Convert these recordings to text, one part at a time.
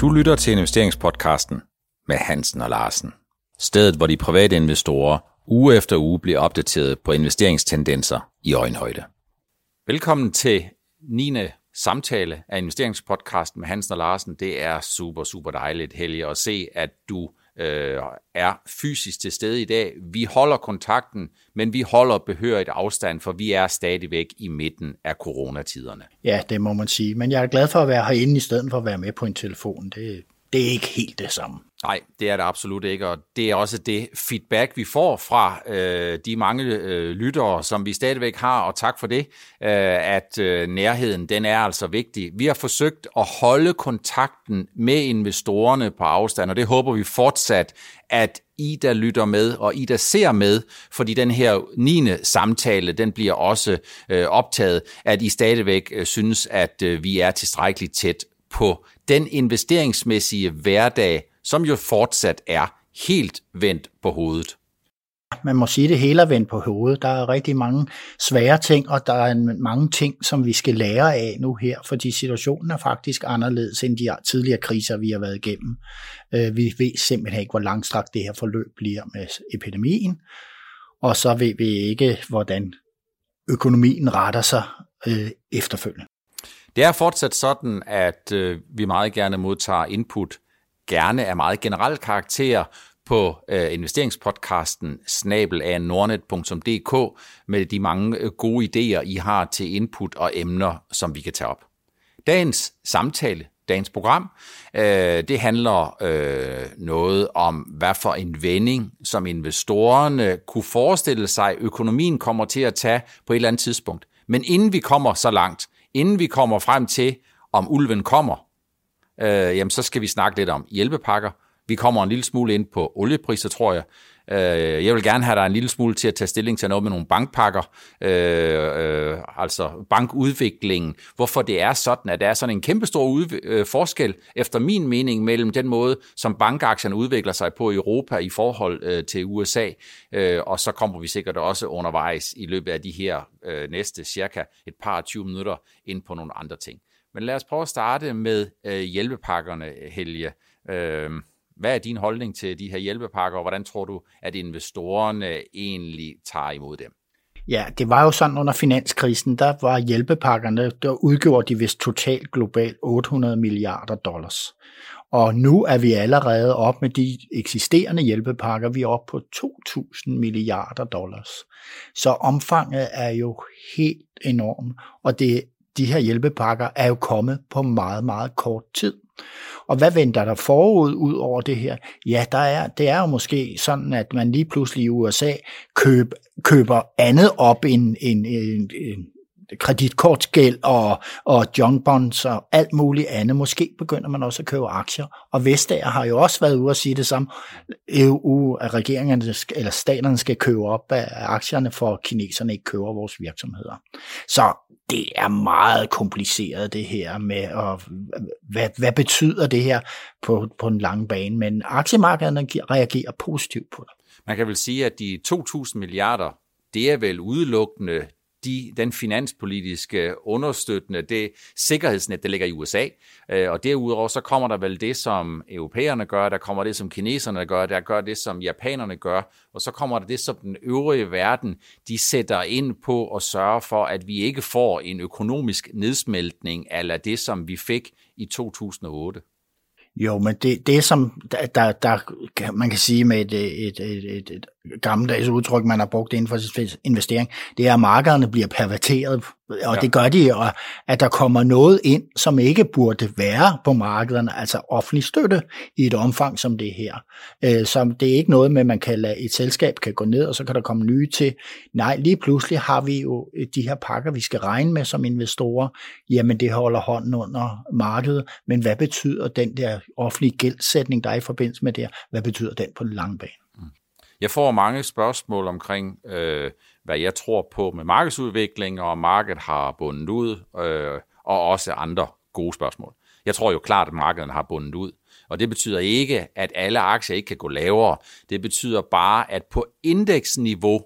Du lytter til investeringspodcasten med Hansen og Larsen. Stedet, hvor de private investorer uge efter uge bliver opdateret på investeringstendenser i øjenhøjde. Velkommen til 9. samtale af investeringspodcasten med Hansen og Larsen. Det er super, super dejligt, Helge, at se, at du øh, er fysisk til stede i dag. Vi holder kontakten, men vi holder behørigt afstand, for vi er stadigvæk i midten af coronatiderne. Ja, det må man sige. Men jeg er glad for at være herinde i stedet for at være med på en telefon. Det, det er ikke helt det samme. Nej, det er det absolut ikke, og det er også det feedback, vi får fra øh, de mange øh, lyttere, som vi stadigvæk har, og tak for det, øh, at øh, nærheden, den er altså vigtig. Vi har forsøgt at holde kontakten med investorerne på afstand, og det håber vi fortsat, at I, der lytter med, og I, der ser med, fordi den her 9. samtale, den bliver også øh, optaget, at I stadigvæk øh, synes, at øh, vi er tilstrækkeligt tæt på den investeringsmæssige hverdag, som jo fortsat er helt vendt på hovedet. Man må sige, at det hele er vendt på hovedet. Der er rigtig mange svære ting, og der er mange ting, som vi skal lære af nu her, fordi situationen er faktisk anderledes end de tidligere kriser, vi har været igennem. Øh, vi ved simpelthen ikke, hvor langstrakt det her forløb bliver med epidemien, og så ved vi ikke, hvordan økonomien retter sig øh, efterfølgende. Det er fortsat sådan, at øh, vi meget gerne modtager input, gerne af meget generel karakter, på øh, investeringspodcasten snabel af nordnet.dk med de mange øh, gode idéer, I har til input og emner, som vi kan tage op. Dagens samtale, dagens program, øh, det handler øh, noget om, hvad for en vending, som investorerne kunne forestille sig, økonomien kommer til at tage på et eller andet tidspunkt. Men inden vi kommer så langt, inden vi kommer frem til, om ulven kommer, øh, jamen så skal vi snakke lidt om hjælpepakker. Vi kommer en lille smule ind på oliepriser, tror jeg. Øh, jeg vil gerne have dig en lille smule til at tage stilling til noget med nogle bankpakker, øh, øh, altså bankudviklingen. Hvorfor det er sådan, at der er sådan en kæmpestor udv- øh, forskel, efter min mening, mellem den måde, som bankaktierne udvikler sig på i Europa i forhold øh, til USA, øh, og så kommer vi sikkert også undervejs i løbet af de her øh, næste cirka et par 20 minutter ind på nogle andre ting. Men lad os prøve at starte med øh, hjælpepakkerne, Helge. Øh, hvad er din holdning til de her hjælpepakker, og hvordan tror du, at investorerne egentlig tager imod dem? Ja, det var jo sådan under finanskrisen, der var hjælpepakkerne, der udgjorde de vist totalt globalt 800 milliarder dollars. Og nu er vi allerede op med de eksisterende hjælpepakker, vi er oppe på 2.000 milliarder dollars. Så omfanget er jo helt enormt, og det, de her hjælpepakker er jo kommet på meget, meget kort tid. Og hvad venter der forud ud over det her? Ja, der er, det er jo måske sådan, at man lige pludselig i USA køb, køber andet op end, end, end, end kreditkortsgæld og, og junk bonds og alt muligt andet. Måske begynder man også at købe aktier. Og Vestager har jo også været ude at sige det samme. EU, at regeringerne eller staterne skal købe op af aktierne, for at kineserne ikke køber vores virksomheder. Så det er meget kompliceret det her med, at, hvad, hvad betyder det her på, på en lang bane, men aktiemarkederne reagerer positivt på det. Man kan vel sige, at de 2.000 milliarder, det er vel udelukkende de, den finanspolitiske understøttende, det sikkerhedsnet, der ligger i USA. Øh, og derudover så kommer der vel det, som europæerne gør, der kommer det, som kineserne gør, der gør det, som japanerne gør, og så kommer der det, som den øvrige verden, de sætter ind på at sørge for, at vi ikke får en økonomisk nedsmeltning af det, som vi fik i 2008. Jo, men det, det som der, der, der, man kan sige med et, et, et, et, et gammeldags udtryk, man har brugt inden for investering, det er, at markederne bliver perverteret og ja. det gør de, og at der kommer noget ind, som ikke burde være på markederne, altså offentlig støtte i et omfang som det her. Øh, så det er ikke noget med, at man kan lade et selskab kan gå ned, og så kan der komme nye til. Nej, lige pludselig har vi jo de her pakker, vi skal regne med som investorer. Jamen, det holder hånden under markedet, men hvad betyder den der offentlige gældsætning, der er i forbindelse med det hvad betyder den på den lange bane? Jeg får mange spørgsmål omkring, øh, hvad jeg tror på med markedsudvikling, og markedet har bundet ud, øh, og også andre gode spørgsmål. Jeg tror jo klart, at markedet har bundet ud. Og det betyder ikke, at alle aktier ikke kan gå lavere. Det betyder bare, at på indeksniveau,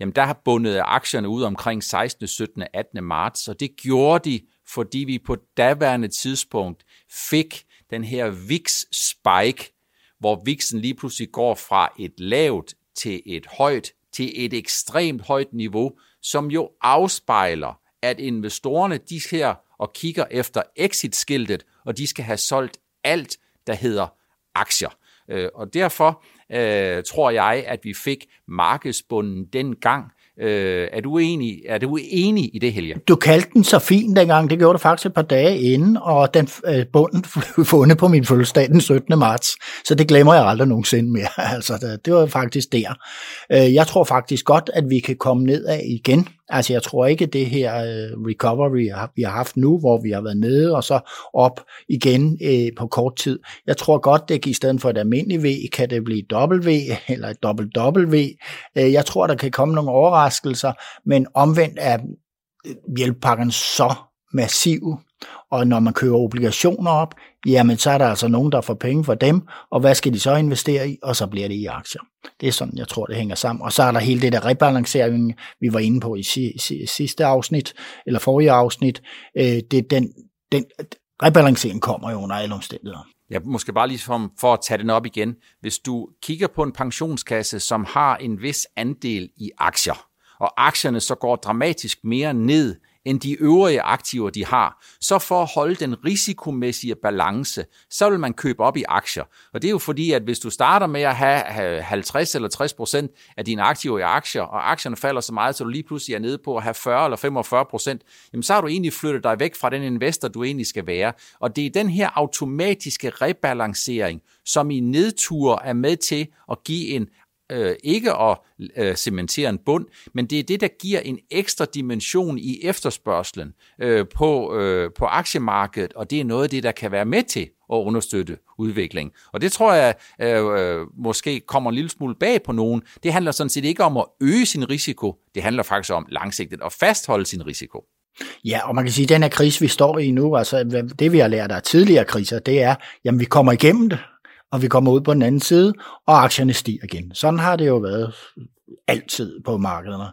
jamen der har bundet aktierne ud omkring 16., 17., 18. marts, og det gjorde de, fordi vi på daværende tidspunkt fik den her VIX-spike, hvor VIXen lige pludselig går fra et lavt til et højt, til et ekstremt højt niveau, som jo afspejler, at investorerne de her og kigger efter exit-skiltet, og de skal have solgt alt, der hedder aktier. Øh, og derfor øh, tror jeg, at vi fik markedsbunden dengang, Øh, er, du enig, er du enig i det, Helge? Du kaldte den så fin dengang. Det gjorde du faktisk et par dage inden, og den øh, bunden blev fundet på min fødselsdag den 17. marts. Så det glemmer jeg aldrig nogensinde mere. altså, det, det var faktisk der. Øh, jeg tror faktisk godt, at vi kan komme ned af igen. Altså, jeg tror ikke, det her øh, recovery, vi har haft nu, hvor vi har været nede og så op igen øh, på kort tid. Jeg tror godt, det i stedet for et almindeligt V, kan det blive W eller et dobbelt W. Øh, jeg tror, der kan komme nogle overraskelser, men omvendt er hjælpepakken så massiv, og når man køber obligationer op, jamen så er der altså nogen, der får penge for dem, og hvad skal de så investere i? Og så bliver det i aktier. Det er sådan, jeg tror, det hænger sammen. Og så er der hele det der rebalancering, vi var inde på i sidste afsnit, eller forrige afsnit. Øh, det, det, den, den, rebalancering kommer jo under alle omstændigheder. Ja, måske bare lige for, for at tage den op igen. Hvis du kigger på en pensionskasse, som har en vis andel i aktier, og aktierne så går dramatisk mere ned end de øvrige aktiver, de har. Så for at holde den risikomæssige balance, så vil man købe op i aktier. Og det er jo fordi, at hvis du starter med at have 50 eller 60 procent af dine aktiver i aktier, og aktierne falder så meget, så du lige pludselig er nede på at have 40 eller 45 procent, jamen så har du egentlig flyttet dig væk fra den investor, du egentlig skal være. Og det er den her automatiske rebalancering, som i nedtur er med til at give en øh, ikke at øh, cementere en bund, men det er det, der giver en ekstra dimension i efterspørgselen øh, på, øh, på aktiemarkedet, og det er noget af det, der kan være med til at understøtte udvikling. Og det tror jeg øh, øh måske kommer en lille smule bag på nogen. Det handler sådan set ikke om at øge sin risiko, det handler faktisk om langsigtet at fastholde sin risiko. Ja, og man kan sige, at den her krise, vi står i nu, altså det vi har lært af tidligere kriser, det er, jamen vi kommer igennem det og vi kommer ud på den anden side, og aktierne stiger igen. Sådan har det jo været altid på markederne.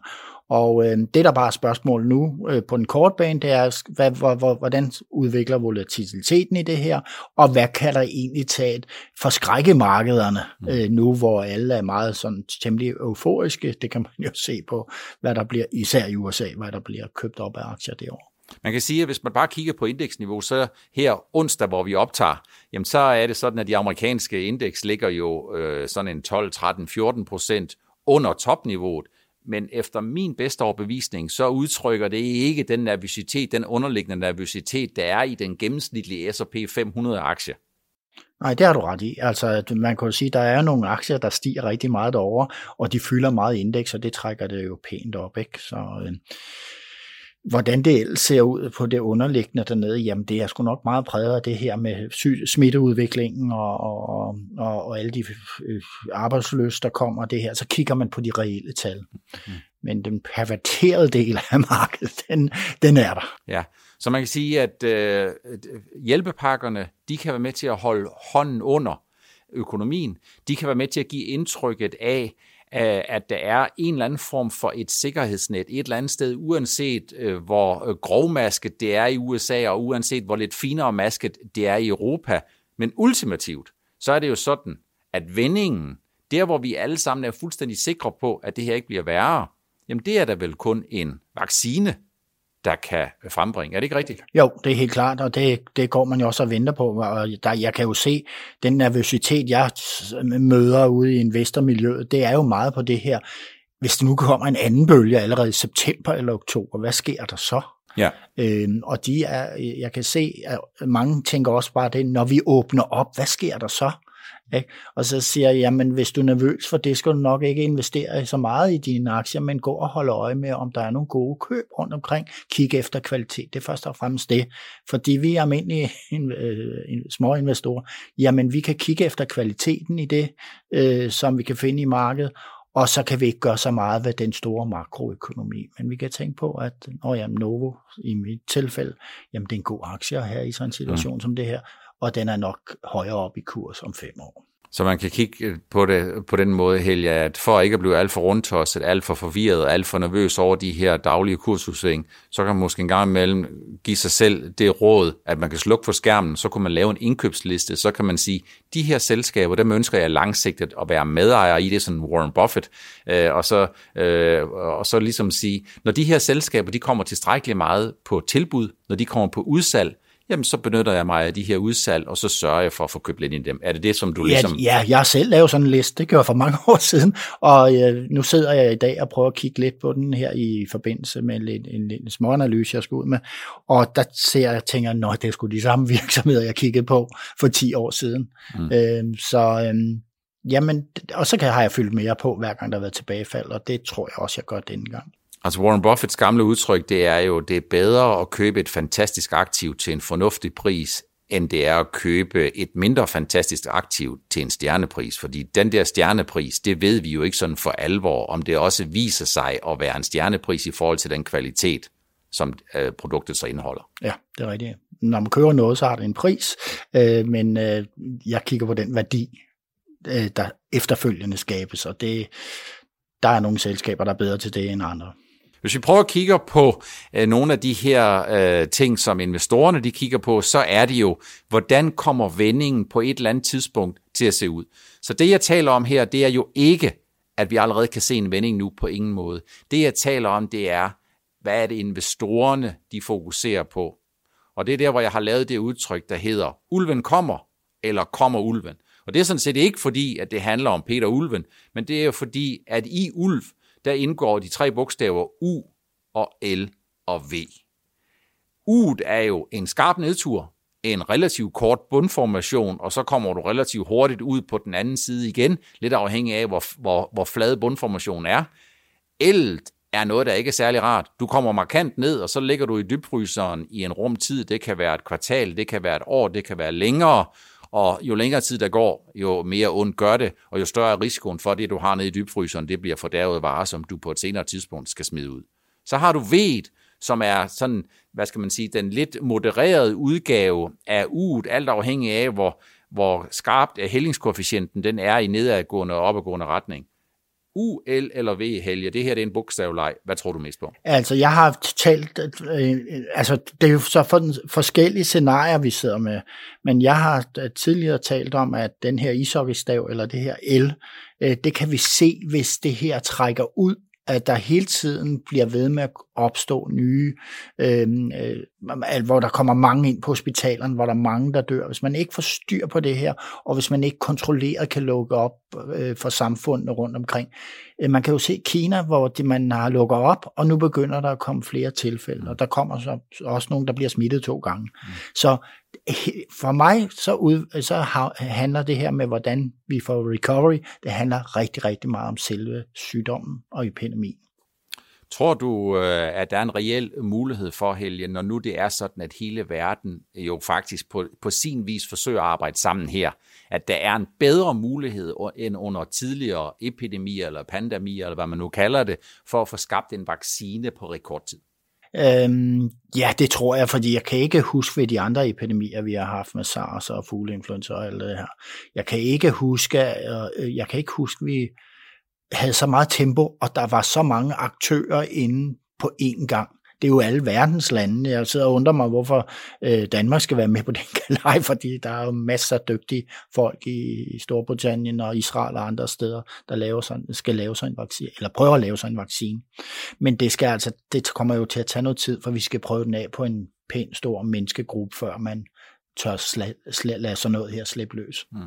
Og øh, det, der bare er spørgsmål nu øh, på den korte bane, det er, hvad, hvor, hvor, hvordan udvikler volatiliteten i det her, og hvad kan der egentlig tage for skrække markederne mm. øh, nu, hvor alle er meget sådan temmelig euforiske. Det kan man jo se på, hvad der bliver, især i USA, hvad der bliver købt op af aktier det år. Man kan sige, at hvis man bare kigger på indeksniveau, så her onsdag, hvor vi optager, jamen så er det sådan, at de amerikanske indeks ligger jo øh, sådan en 12, 13, 14 procent under topniveauet. Men efter min bedste overbevisning, så udtrykker det ikke den nervøsitet, den underliggende nervøsitet, der er i den gennemsnitlige S&P 500-aktie. Nej, det har du ret i. Altså, man kan jo sige, at der er nogle aktier, der stiger rigtig meget derover, og de fylder meget indeks, og det trækker det jo pænt op. Ikke? Så, øh, Hvordan det ellers ser ud på det underliggende dernede, jamen det er sgu nok meget præget af det her med smitteudviklingen og, og, og, og alle de øh, arbejdsløse, der kommer det her. Så kigger man på de reelle tal. Mm. Men den perverterede del af markedet, den, den er der. Ja, så man kan sige, at øh, hjælpepakkerne, de kan være med til at holde hånden under økonomien. De kan være med til at give indtrykket af, at der er en eller anden form for et sikkerhedsnet et eller andet sted, uanset øh, hvor øh, grovmasket det er i USA, og uanset hvor lidt finere masket det er i Europa. Men ultimativt, så er det jo sådan, at vendingen, der hvor vi alle sammen er fuldstændig sikre på, at det her ikke bliver værre, jamen det er da vel kun en vaccine, der kan frembringe. Er det ikke rigtigt? Jo, det er helt klart, og det, det går man jo også og venter på. Og der, jeg kan jo se, den nervøsitet, jeg møder ude i investormiljøet, det er jo meget på det her. Hvis der nu kommer en anden bølge allerede i september eller oktober, hvad sker der så? Ja. Øhm, og de er, jeg kan se, at mange tænker også bare det, når vi åbner op, hvad sker der så? Ikke? Og så siger jeg, jamen hvis du er nervøs for det, skal du nok ikke investere så meget i dine aktier, men gå og holde øje med, om der er nogle gode køb rundt omkring. Kig efter kvalitet. Det er først og fremmest det. Fordi vi er almindelige øh, små investorer, jamen vi kan kigge efter kvaliteten i det, øh, som vi kan finde i markedet, og så kan vi ikke gøre så meget ved den store makroøkonomi. Men vi kan tænke på, at når jamen, Novo i mit tilfælde, jamen det er en god aktie her i sådan en situation mm. som det her, og den er nok højere op i kurs om fem år. Så man kan kigge øh, på det på den måde, Helge, at for ikke at blive alt for rundtosset, alt for forvirret, alt for nervøs over de her daglige kursudsving, så kan man måske en gang imellem give sig selv det råd, at man kan slukke for skærmen, så kan man lave en indkøbsliste, så kan man sige, de her selskaber, dem ønsker jeg langsigtet at være medejer i, det er sådan Warren Buffett, øh, og, så, øh, og så ligesom sige, når de her selskaber, de kommer tilstrækkeligt meget på tilbud, når de kommer på udsalg, jamen så benytter jeg mig af de her udsalg, og så sørger jeg for at få købt lidt i dem. Er det det, som du ja, ligesom... Ja, jeg selv lavet sådan en liste, det gjorde jeg for mange år siden, og øh, nu sidder jeg i dag og prøver at kigge lidt på den her i forbindelse med en, en, en, en små analyse, jeg skal ud med, og der ser jeg tænker, nå, det er sgu de samme virksomheder, jeg kiggede på for 10 år siden. Mm. Øh, så øh, Jamen, og så kan, har jeg fyldt mere på, hver gang der har været tilbagefald, og det tror jeg også, jeg gør denne gang. Altså Warren Buffetts gamle udtryk, det er jo, det er bedre at købe et fantastisk aktiv til en fornuftig pris, end det er at købe et mindre fantastisk aktiv til en stjernepris. Fordi den der stjernepris, det ved vi jo ikke sådan for alvor, om det også viser sig at være en stjernepris i forhold til den kvalitet, som øh, produktet så indeholder. Ja, det er rigtigt. Når man køber noget, så har det en pris, øh, men øh, jeg kigger på den værdi, øh, der efterfølgende skabes, og det, der er nogle selskaber, der er bedre til det end andre. Hvis vi prøver at kigge på øh, nogle af de her øh, ting, som investorerne de kigger på, så er det jo, hvordan kommer vendingen på et eller andet tidspunkt til at se ud. Så det, jeg taler om her, det er jo ikke, at vi allerede kan se en vending nu på ingen måde. Det, jeg taler om, det er, hvad er det investorerne, de fokuserer på. Og det er der, hvor jeg har lavet det udtryk, der hedder, ulven kommer, eller kommer ulven. Og det er sådan set ikke fordi, at det handler om Peter Ulven, men det er jo fordi, at i ulv, der indgår de tre bogstaver U og L og V. U'et er jo en skarp nedtur, en relativt kort bundformation, og så kommer du relativt hurtigt ud på den anden side igen, lidt afhængig af, hvor, hvor, hvor flad bundformationen er. L'et er noget, der ikke er særlig rart. Du kommer markant ned, og så ligger du i dybfryseren i en rumtid. Det kan være et kvartal, det kan være et år, det kan være længere, og jo længere tid der går, jo mere ondt gør det, og jo større er risikoen for, det, du har nede i dybfryseren, det bliver fordærvet varer, som du på et senere tidspunkt skal smide ud. Så har du ved, som er sådan, hvad skal man sige, den lidt modererede udgave af uget, alt afhængig af, hvor, hvor skarpt hældingskoefficienten den er i nedadgående og opadgående retning. UL eller V, Helge, det her det er en bogstavleg. Hvad tror du mest på? Altså, jeg har talt, øh, øh, altså, det er jo så for den forskellige scenarier, vi sidder med, men jeg har øh, tidligere talt om, at den her ishockeystav, eller det her L, øh, det kan vi se, hvis det her trækker ud at der hele tiden bliver ved med at opstå nye, øh, øh, hvor der kommer mange ind på hospitalerne, hvor der er mange, der dør. Hvis man ikke får styr på det her, og hvis man ikke kontrolleret kan lukke op øh, for samfundet rundt omkring. Øh, man kan jo se Kina, hvor de, man har lukket op, og nu begynder der at komme flere tilfælde, og der kommer så også nogen, der bliver smittet to gange. Mm. Så for mig så, ud, så handler det her med, hvordan vi får recovery, det handler rigtig, rigtig meget om selve sygdommen og epidemien. Tror du, øh, at der er en reel mulighed for, Helge, når nu det er sådan, at hele verden jo faktisk på, på sin vis forsøger at arbejde sammen her, at der er en bedre mulighed end under tidligere epidemier eller pandemier, eller hvad man nu kalder det, for at få skabt en vaccine på rekordtid? Øhm, ja, det tror jeg, fordi jeg kan ikke huske ved de andre epidemier, vi har haft med SARS og fugleinfluenza og alt det her. Jeg kan ikke huske, øh, jeg kan ikke huske, vi havde så meget tempo, og der var så mange aktører inde på én gang det er jo alle verdens lande. Jeg sidder og undrer mig, hvorfor øh, Danmark skal være med på den galej, fordi der er jo masser af dygtige folk i Storbritannien og Israel og andre steder, der laver sådan, skal lave sådan en vaccine, eller prøver at lave sådan en vaccine. Men det skal altså, det kommer jo til at tage noget tid, for vi skal prøve den af på en pæn stor menneskegruppe, før man tør sla- sla- lade sådan noget her slippe løs. Mm.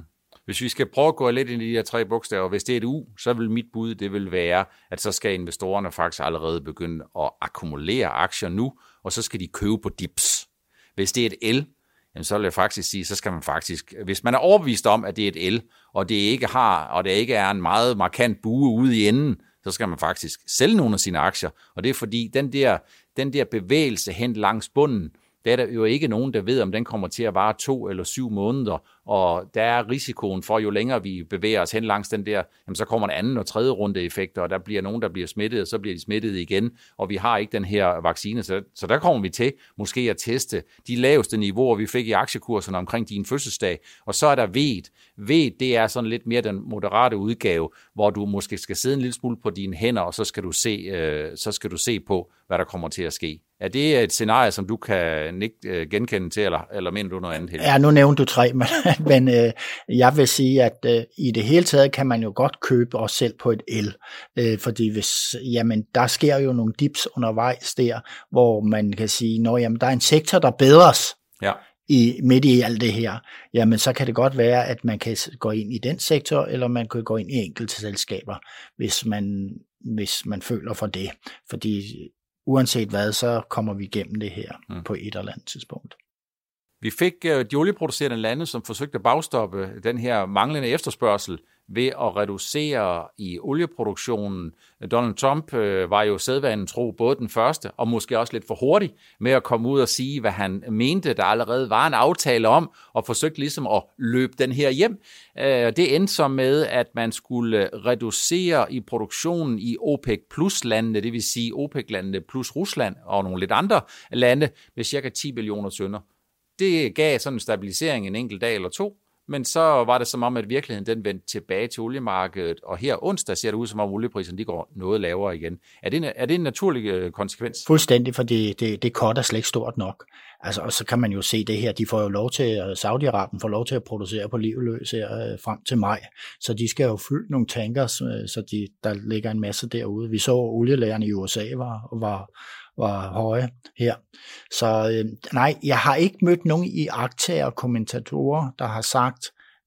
Hvis vi skal prøve at gå lidt ind i de her tre bogstaver, hvis det er et U, så vil mit bud, det vil være, at så skal investorerne faktisk allerede begynde at akkumulere aktier nu, og så skal de købe på dips. Hvis det er et L, jamen så vil jeg faktisk sige, så skal man faktisk, hvis man er overbevist om, at det er et L, og det ikke har, og det ikke er en meget markant bue ude i enden, så skal man faktisk sælge nogle af sine aktier. Og det er fordi, den der, den der bevægelse hen langs bunden, der er der jo ikke nogen, der ved, om den kommer til at vare to eller syv måneder, og der er risikoen for, jo længere vi bevæger os hen langs den der, jamen så kommer en anden og tredje runde effekter, og der bliver nogen, der bliver smittet, og så bliver de smittet igen, og vi har ikke den her vaccine, så, så der kommer vi til måske at teste de laveste niveauer, vi fik i aktiekurserne omkring din fødselsdag, og så er der ved. Ved, det er sådan lidt mere den moderate udgave, hvor du måske skal sidde en lille smule på dine hænder, og så skal du se, øh, så skal du se på, hvad der kommer til at ske. Er det et scenarie, som du kan ikke øh, genkende til, eller, eller mener du noget andet? Helt? Ja, nu nævnte du tre, men, men øh, jeg vil sige, at øh, i det hele taget kan man jo godt købe os selv på et el, øh, fordi hvis, jamen, der sker jo nogle dips undervejs der, hvor man kan sige, at der er en sektor, der bedres. Ja i, midt i alt det her, jamen så kan det godt være, at man kan gå ind i den sektor, eller man kan gå ind i enkelte selskaber, hvis man, hvis man føler for det. Fordi uanset hvad, så kommer vi igennem det her mm. på et eller andet tidspunkt. Vi fik uh, de olieproducerende lande, som forsøgte at bagstoppe den her manglende efterspørgsel ved at reducere i olieproduktionen. Donald Trump øh, var jo sædvanen tro både den første og måske også lidt for hurtig med at komme ud og sige, hvad han mente, der allerede var en aftale om, og forsøgte ligesom at løbe den her hjem. Øh, det endte så med, at man skulle reducere i produktionen i OPEC plus landene, det vil sige OPEC-landene plus Rusland og nogle lidt andre lande, med cirka 10 millioner tønder. Det gav sådan en stabilisering en enkelt dag eller to, men så var det som om, at virkeligheden den vendte tilbage til oliemarkedet, og her onsdag ser det ud som om oliepriserne de går noget lavere igen. Er det en, er det en naturlig øh, konsekvens? Fuldstændig, for det, det, det kort er slet ikke stort nok. Altså, og så kan man jo se det her, de får jo lov til, øh, Saudi-Arabien får lov til at producere på livløs her øh, frem til maj, så de skal jo fylde nogle tanker, så de, der ligger en masse derude. Vi så olielægerne i USA var, var var høje her. Så øh, nej, jeg har ikke mødt nogen i aktager og kommentatorer, der har sagt,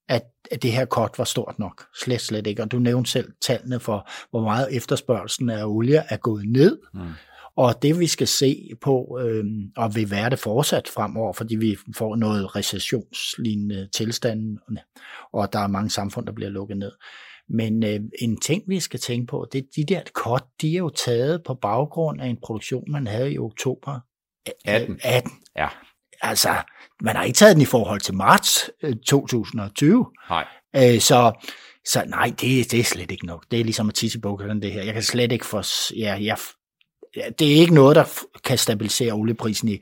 at, at det her kort var stort nok. Slet, slet ikke. Og du nævnte selv tallene for, hvor meget efterspørgelsen af olie er gået ned. Mm. Og det vi skal se på, øh, og vil være det fortsat fremover, fordi vi får noget recessionslignende tilstand, og der er mange samfund, der bliver lukket ned, men øh, en ting, vi skal tænke på, det er de der kort, de er jo taget på baggrund af en produktion, man havde i oktober 18. 18. Ja. Altså, man har ikke taget den i forhold til marts 2020. Øh, nej. Øh, så, så nej, det, det er slet ikke nok. Det er ligesom at tisse bukkerne, det her. Jeg kan slet ikke få... Ja, jeg, det er ikke noget, der kan stabilisere olieprisen i,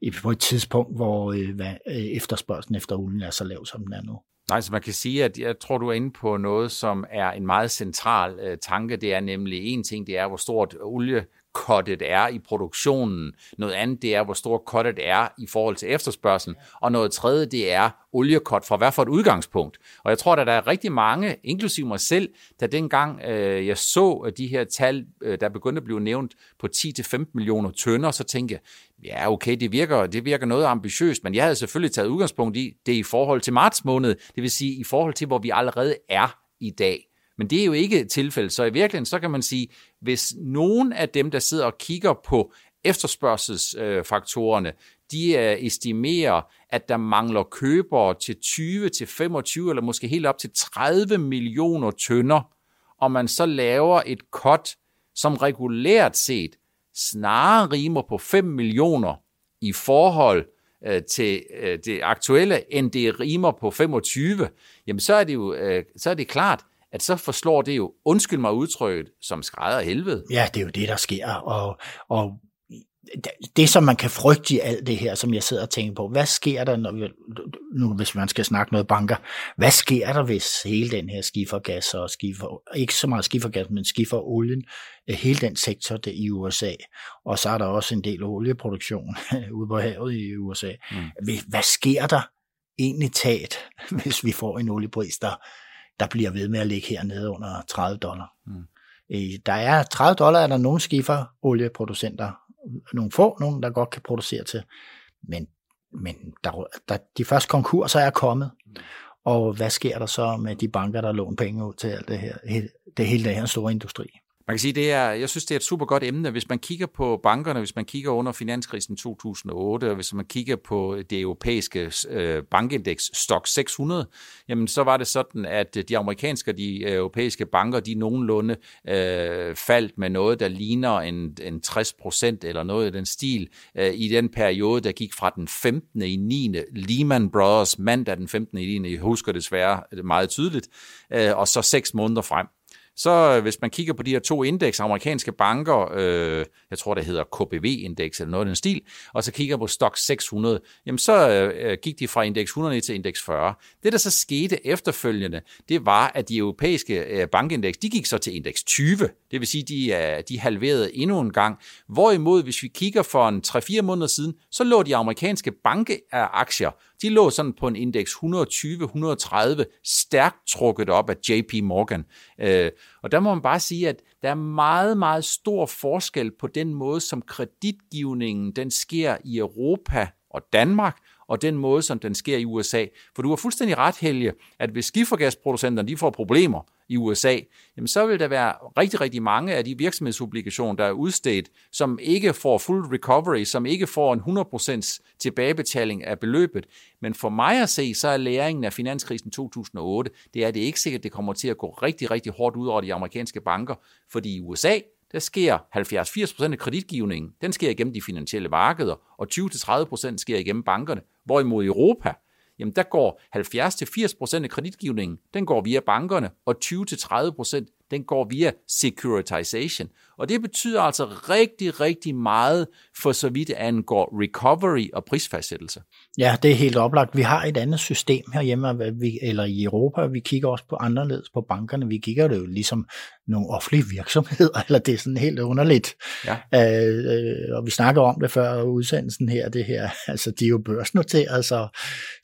i, på et tidspunkt, hvor øh, hvad, øh, efterspørgselen efter olien er så lav, som den er nu. Nej, så man kan sige, at jeg tror, du er inde på noget, som er en meget central øh, tanke. Det er nemlig en ting, det er, hvor stort olie kottet er i produktionen. Noget andet, det er, hvor stort kottet er i forhold til efterspørgselen. Og noget tredje, det er oliekot fra hvad for et udgangspunkt. Og jeg tror, at der er rigtig mange, inklusive mig selv, der dengang øh, jeg så de her tal, øh, der begyndte at blive nævnt på 10-15 millioner tønder, så tænkte jeg, ja okay, det virker, det virker noget ambitiøst, men jeg havde selvfølgelig taget udgangspunkt i det i forhold til marts måned, det vil sige i forhold til, hvor vi allerede er i dag. Men det er jo ikke tilfældet. Så i virkeligheden, så kan man sige, hvis nogen af dem, der sidder og kigger på efterspørgselsfaktorerne, de øh, estimerer, at der mangler købere til 20 til 25 eller måske helt op til 30 millioner tønder, og man så laver et cut, som regulært set snarere rimer på 5 millioner i forhold øh, til øh, det aktuelle, end det rimer på 25, jamen så er det jo øh, så er det klart, at så forslår det jo, undskyld mig udtrykket, som skrædder helvede. Ja, det er jo det, der sker, og, og det, som man kan frygte i alt det her, som jeg sidder og tænker på, hvad sker der, når vi, nu hvis man skal snakke noget banker, hvad sker der, hvis hele den her skifergas og skifer, ikke så meget skifergas, men skiferolien, øh, hele den sektor det i USA, og så er der også en del olieproduktion ude på havet i USA. Mm. Hvad sker der egentlig taget, hvis vi får en oliepris, der der bliver ved med at ligge hernede under 30 dollar. Mm. Der er 30 dollar, er der nogle skifer olieproducenter, nogle få, nogle der godt kan producere til, men, men der, der, de første konkurser er kommet, mm. og hvad sker der så med de banker, der låner penge ud til alt det her, det hele det her store industri? Man kan sige, det er, jeg synes, det er et super godt emne. Hvis man kigger på bankerne, hvis man kigger under finanskrisen 2008, og hvis man kigger på det europæiske øh, bankindeks Stock 600, jamen så var det sådan, at de amerikanske og de øh, europæiske banker, de nogenlunde øh, faldt med noget, der ligner en, en 60 procent eller noget i den stil, øh, i den periode, der gik fra den 15. i 9. Lehman Brothers mandag den 15. i 9. Jeg husker desværre meget tydeligt, øh, og så seks måneder frem. Så øh, hvis man kigger på de her to indeks, amerikanske banker, øh, jeg tror det hedder KBV-indeks eller noget af den stil, og så kigger på Stock 600, jamen så øh, øh, gik de fra indeks 100 ned til indeks 40. Det der så skete efterfølgende, det var, at de europæiske øh, bankindeks, de gik så til indeks 20, det vil sige, de, øh, de halverede endnu en gang. Hvorimod, hvis vi kigger for en 3-4 måneder siden, så lå de amerikanske bankeaktier, de lå sådan på en indeks 120-130, stærkt trukket op af JP Morgan. Øh, og der må man bare sige, at der er meget, meget stor forskel på den måde, som kreditgivningen den sker i Europa og Danmark, og den måde, som den sker i USA. For du har fuldstændig ret, Helge, at hvis skifergasproducenterne de får problemer, i USA, jamen så vil der være rigtig, rigtig mange af de virksomhedsobligationer, der er udstedt, som ikke får full recovery, som ikke får en 100% tilbagebetaling af beløbet. Men for mig at se, så er læringen af finanskrisen 2008, det er det ikke sikkert, det kommer til at gå rigtig, rigtig hårdt ud over de amerikanske banker, fordi i USA, der sker 70-80% af kreditgivningen, den sker igennem de finansielle markeder, og 20-30% sker igennem bankerne. Hvorimod i Europa, jamen der går 70-80% af kreditgivningen, den går via bankerne, og 20-30% den går via securitization. Og det betyder altså rigtig, rigtig meget for så vidt angår recovery og prisfastsættelse. Ja, det er helt oplagt. Vi har et andet system herhjemme, eller i Europa. Vi kigger også på anderledes på bankerne. Vi kigger det jo ligesom nogle offentlige virksomheder, eller det er sådan helt underligt. Ja. Øh, og vi snakker om det før udsendelsen her, det her, altså de er jo børsnoteret, så,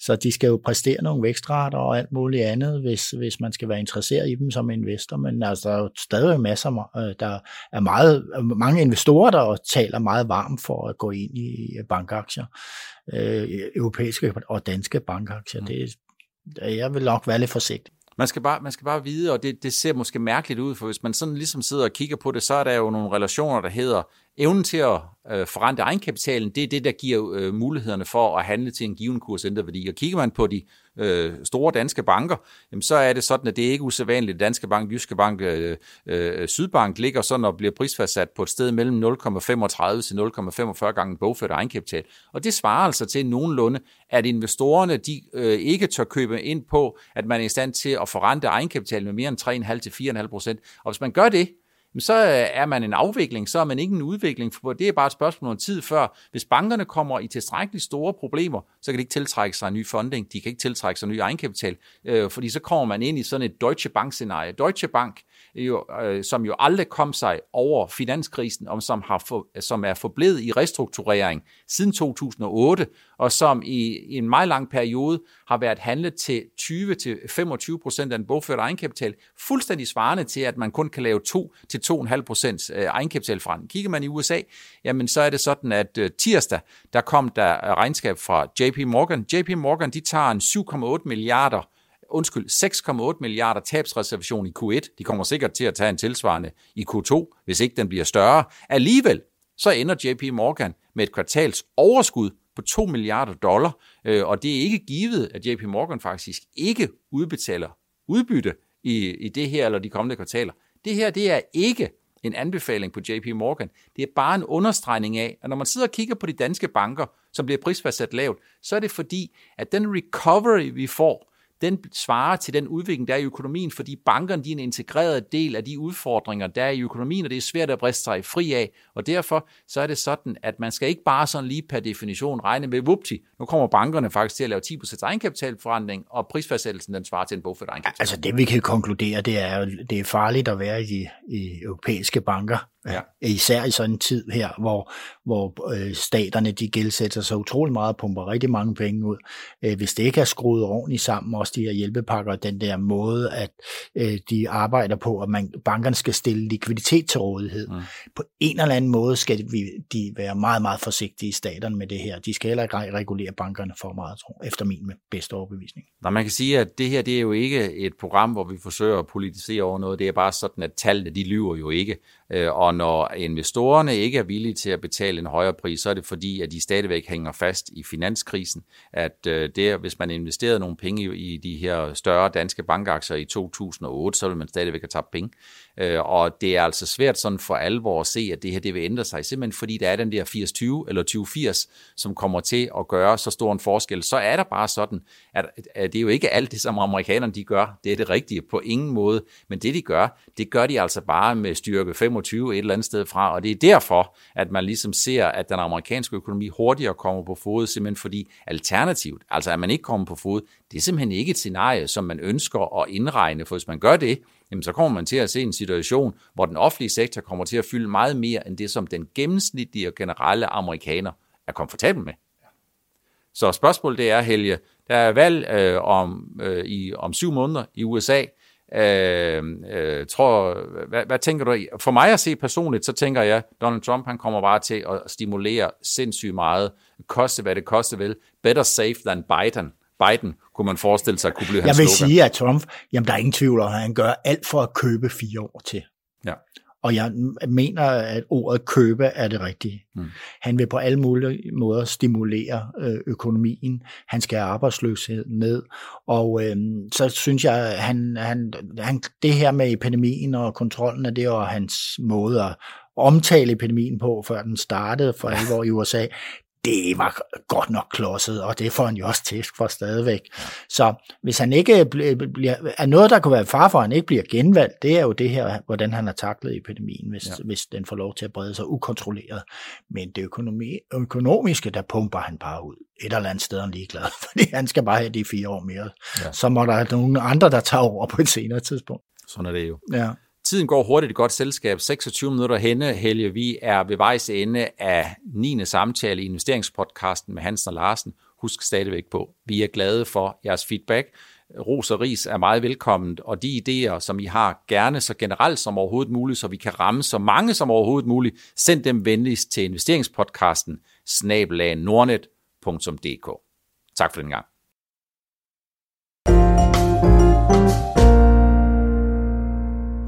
så de skal jo præstere nogle vækstrater og alt muligt andet, hvis, hvis man skal være interesseret i dem som investor, men altså der er jo stadig masser, øh, der er meget, mange investorer, der taler meget varmt for at gå ind i bankaktier, øh, europæiske og danske bankaktier. Mm. Det, jeg vil nok være lidt forsigtig. Man skal bare, man skal bare vide, og det, det ser måske mærkeligt ud, for hvis man sådan ligesom sidder og kigger på det, så er der jo nogle relationer, der hedder evnen til at øh, forrente egenkapitalen, det er det, der giver øh, mulighederne for at handle til en given kursænderværdi. Og kigger man på de øh, store danske banker, jamen, så er det sådan, at det er ikke usædvanligt. Danske Bank, Jyske Bank, øh, øh, Sydbank ligger sådan og bliver prisfastsat på et sted mellem 0,35 til 0,45 gange bogført egenkapital. Og det svarer altså til nogenlunde, at investorerne de øh, ikke tør købe ind på, at man er i stand til at forrente egenkapitalen med mere end 3,5 til 4,5 procent. Og hvis man gør det, så øh, er man en afvikling, så er man ikke en udvikling, for det er bare et spørgsmål om tid før. Hvis bankerne kommer i tilstrækkeligt store problemer, så kan de ikke tiltrække sig ny funding, de kan ikke tiltrække sig ny egenkapital, øh, fordi så kommer man ind i sådan et Deutsche Bank-scenarie. Deutsche Bank, jo, øh, som jo aldrig kom sig over finanskrisen, og som, har for, som er forblevet i restrukturering siden 2008, og som i, i en meget lang periode har været handlet til 20-25 procent af den bogførte egenkapital, fuldstændig svarende til, at man kun kan lave 2-2,5 procent øh, egenkapital fra den. Kigger man i USA, jamen så er det sådan, at øh, tirsdag, der kom der øh, regnskab fra JP Morgan. JP Morgan, de tager en 7,8 milliarder undskyld, 6,8 milliarder tabsreservation i Q1. De kommer sikkert til at tage en tilsvarende i Q2, hvis ikke den bliver større. Alligevel, så ender JP Morgan med et kvartals overskud på 2 milliarder dollar, øh, og det er ikke givet, at JP Morgan faktisk ikke udbetaler udbytte i, i det her eller de kommende kvartaler. Det her, det er ikke en anbefaling på JP Morgan. Det er bare en understregning af, at når man sidder og kigger på de danske banker, som bliver prisfastsat lavt, så er det fordi, at den recovery, vi får, den svarer til den udvikling, der er i økonomien, fordi bankerne de er en integreret del af de udfordringer, der er i økonomien, og det er svært at briste sig fri af. Og derfor så er det sådan, at man skal ikke bare sådan lige per definition regne med, vupti, nu kommer bankerne faktisk til at lave 10% egenkapitalforandring, og prisfastsættelsen den svarer til en bogført egenkapital. Altså det vi kan konkludere, det er, det er farligt at være i, i europæiske banker Ja. Især i sådan en tid her, hvor, hvor øh, staterne de gældsætter sig utrolig meget og pumper rigtig mange penge ud. Øh, hvis det ikke er skruet ordentligt sammen, også de her hjælpepakker, den der måde, at øh, de arbejder på, at man, bankerne skal stille likviditet til rådighed. Mm. På en eller anden måde skal de, de være meget, meget forsigtige i staterne med det her. De skal heller ikke regulere bankerne for meget, tror, efter min bedste overbevisning. Nå, man kan sige, at det her det er jo ikke et program, hvor vi forsøger at politisere over noget. Det er bare sådan, at tallene de lyver jo ikke. Øh, og når investorerne ikke er villige til at betale en højere pris, så er det fordi, at de stadigvæk hænger fast i finanskrisen. At øh, det, hvis man investerede nogle penge i de her større danske bankaktier i 2008, så vil man stadigvæk have tabt penge. Øh, og det er altså svært sådan for alvor at se, at det her det vil ændre sig, simpelthen fordi der er den der 80-20 eller 20-80, som kommer til at gøre så stor en forskel. Så er der bare sådan, at, at det er jo ikke alt det, som amerikanerne de gør, det er det rigtige på ingen måde, men det de gør, det gør de altså bare med styrke 25 et eller andet sted fra, og det er derfor, at man ligesom ser, at den amerikanske økonomi hurtigere kommer på fod, simpelthen fordi alternativt, altså at man ikke kommer på fod, det er simpelthen ikke et scenarie, som man ønsker at indregne, for hvis man gør det, jamen så kommer man til at se en situation, hvor den offentlige sektor kommer til at fylde meget mere end det, som den gennemsnitlige og generelle amerikaner er komfortabel med. Så spørgsmålet det er, Helge, der er valg øh, om, øh, i, om syv måneder i USA. Øh, øh, tror, hvad, hvad tænker du? For mig at se personligt, så tænker jeg, Donald Trump han kommer bare til at stimulere sindssygt meget. Koste hvad det koste vil. Better safe than Biden. Biden kunne man forestille sig kunne blive hans Jeg vil slogan. sige, at Trump, jamen der er ingen tvivl om, at han gør alt for at købe fire år til. Ja. Og jeg mener, at ordet købe er det rigtige. Mm. Han vil på alle mulige måder stimulere øh, økonomien. Han skal have arbejdsløshed ned. Og øh, så synes jeg, at han, han, han, det her med epidemien og kontrollen af det, og hans måde at omtale epidemien på, før den startede for alvor i USA, det var godt nok klodset, og det får han jo også tæsk for stadigvæk. Så hvis han ikke bliver, er noget, der kunne være far for, at han ikke bliver genvalgt, det er jo det her, hvordan han har taklet epidemien, hvis, ja. hvis den får lov til at brede sig ukontrolleret. Men det økonomi, økonomiske, der pumper han bare ud. Et eller andet sted er han ligeglad, fordi han skal bare have de fire år mere. Ja. Så må der være nogle andre, der tager over på et senere tidspunkt. Sådan er det jo. Ja. Tiden går hurtigt i godt selskab. 26 minutter henne, Helge. Vi er ved vejs ende af 9. samtale i investeringspodcasten med Hansen og Larsen. Husk stadigvæk på, vi er glade for jeres feedback. Ros og ris er meget velkomment, og de idéer, som I har, gerne så generelt som overhovedet muligt, så vi kan ramme så mange som overhovedet muligt, send dem venligst til investeringspodcasten snabelagnordnet.dk. Tak for den gang.